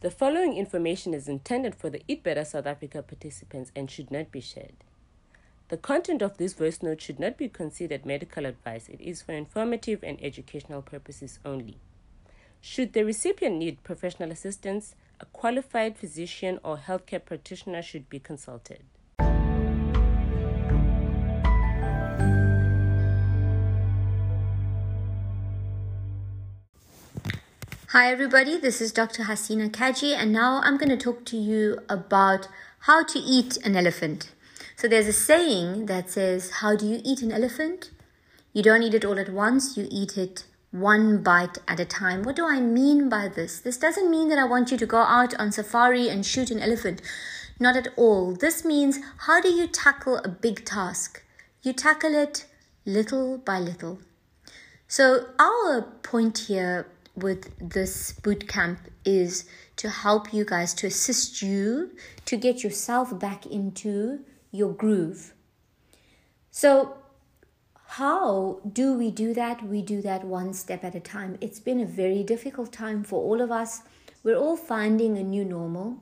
The following information is intended for the Eat Better South Africa participants and should not be shared. The content of this voice note should not be considered medical advice. It is for informative and educational purposes only. Should the recipient need professional assistance, a qualified physician or healthcare practitioner should be consulted. Hi, everybody. This is Dr. Hassina Kajee, and now I'm going to talk to you about how to eat an elephant. So, there's a saying that says, How do you eat an elephant? You don't eat it all at once, you eat it one bite at a time. What do I mean by this? This doesn't mean that I want you to go out on safari and shoot an elephant. Not at all. This means, how do you tackle a big task? You tackle it little by little. So, our point here with this boot camp is to help you guys, to assist you to get yourself back into your groove. So, how do we do that? We do that one step at a time. It's been a very difficult time for all of us. We're all finding a new normal.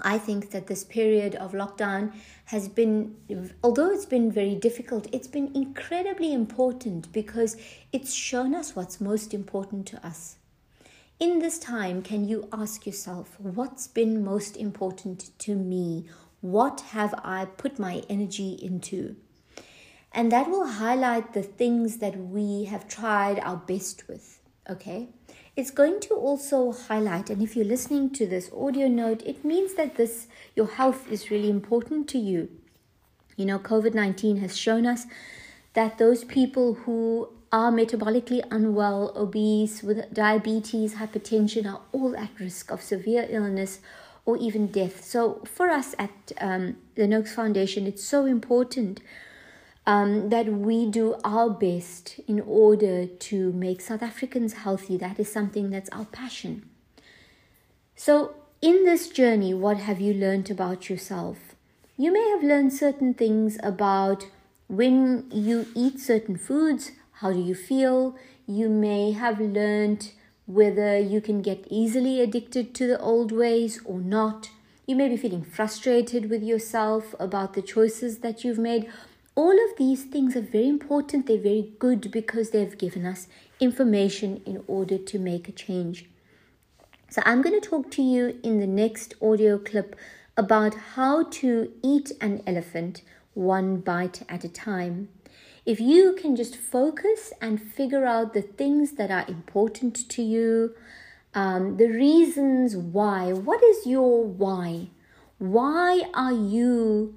I think that this period of lockdown has been, although it's been very difficult, it's been incredibly important because it's shown us what's most important to us. In this time, can you ask yourself, what's been most important to me? What have I put my energy into? And that will highlight the things that we have tried our best with. Okay? It's going to also highlight, and if you're listening to this audio note, it means that this your health is really important to you. You know, COVID 19 has shown us that those people who are metabolically unwell, obese, with diabetes, hypertension are all at risk of severe illness or even death. So, for us at um, the Noakes Foundation, it's so important um, that we do our best in order to make South Africans healthy. That is something that's our passion. So, in this journey, what have you learned about yourself? You may have learned certain things about when you eat certain foods, how do you feel? You may have learned whether you can get easily addicted to the old ways or not. You may be feeling frustrated with yourself about the choices that you've made. All of these things are very important. They're very good because they've given us information in order to make a change. So, I'm going to talk to you in the next audio clip about how to eat an elephant one bite at a time. If you can just focus and figure out the things that are important to you, um, the reasons why, what is your why? Why are you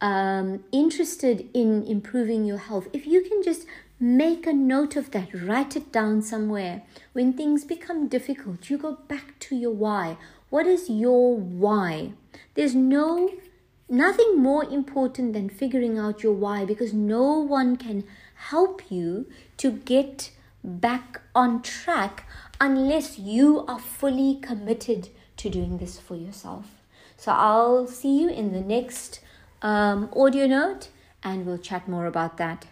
um, interested in improving your health? If you can just make a note of that, write it down somewhere. When things become difficult, you go back to your why. What is your why? There's no nothing more important than figuring out your why because no one can help you to get back on track unless you are fully committed to doing this for yourself. So I'll see you in the next um, audio note and we'll chat more about that.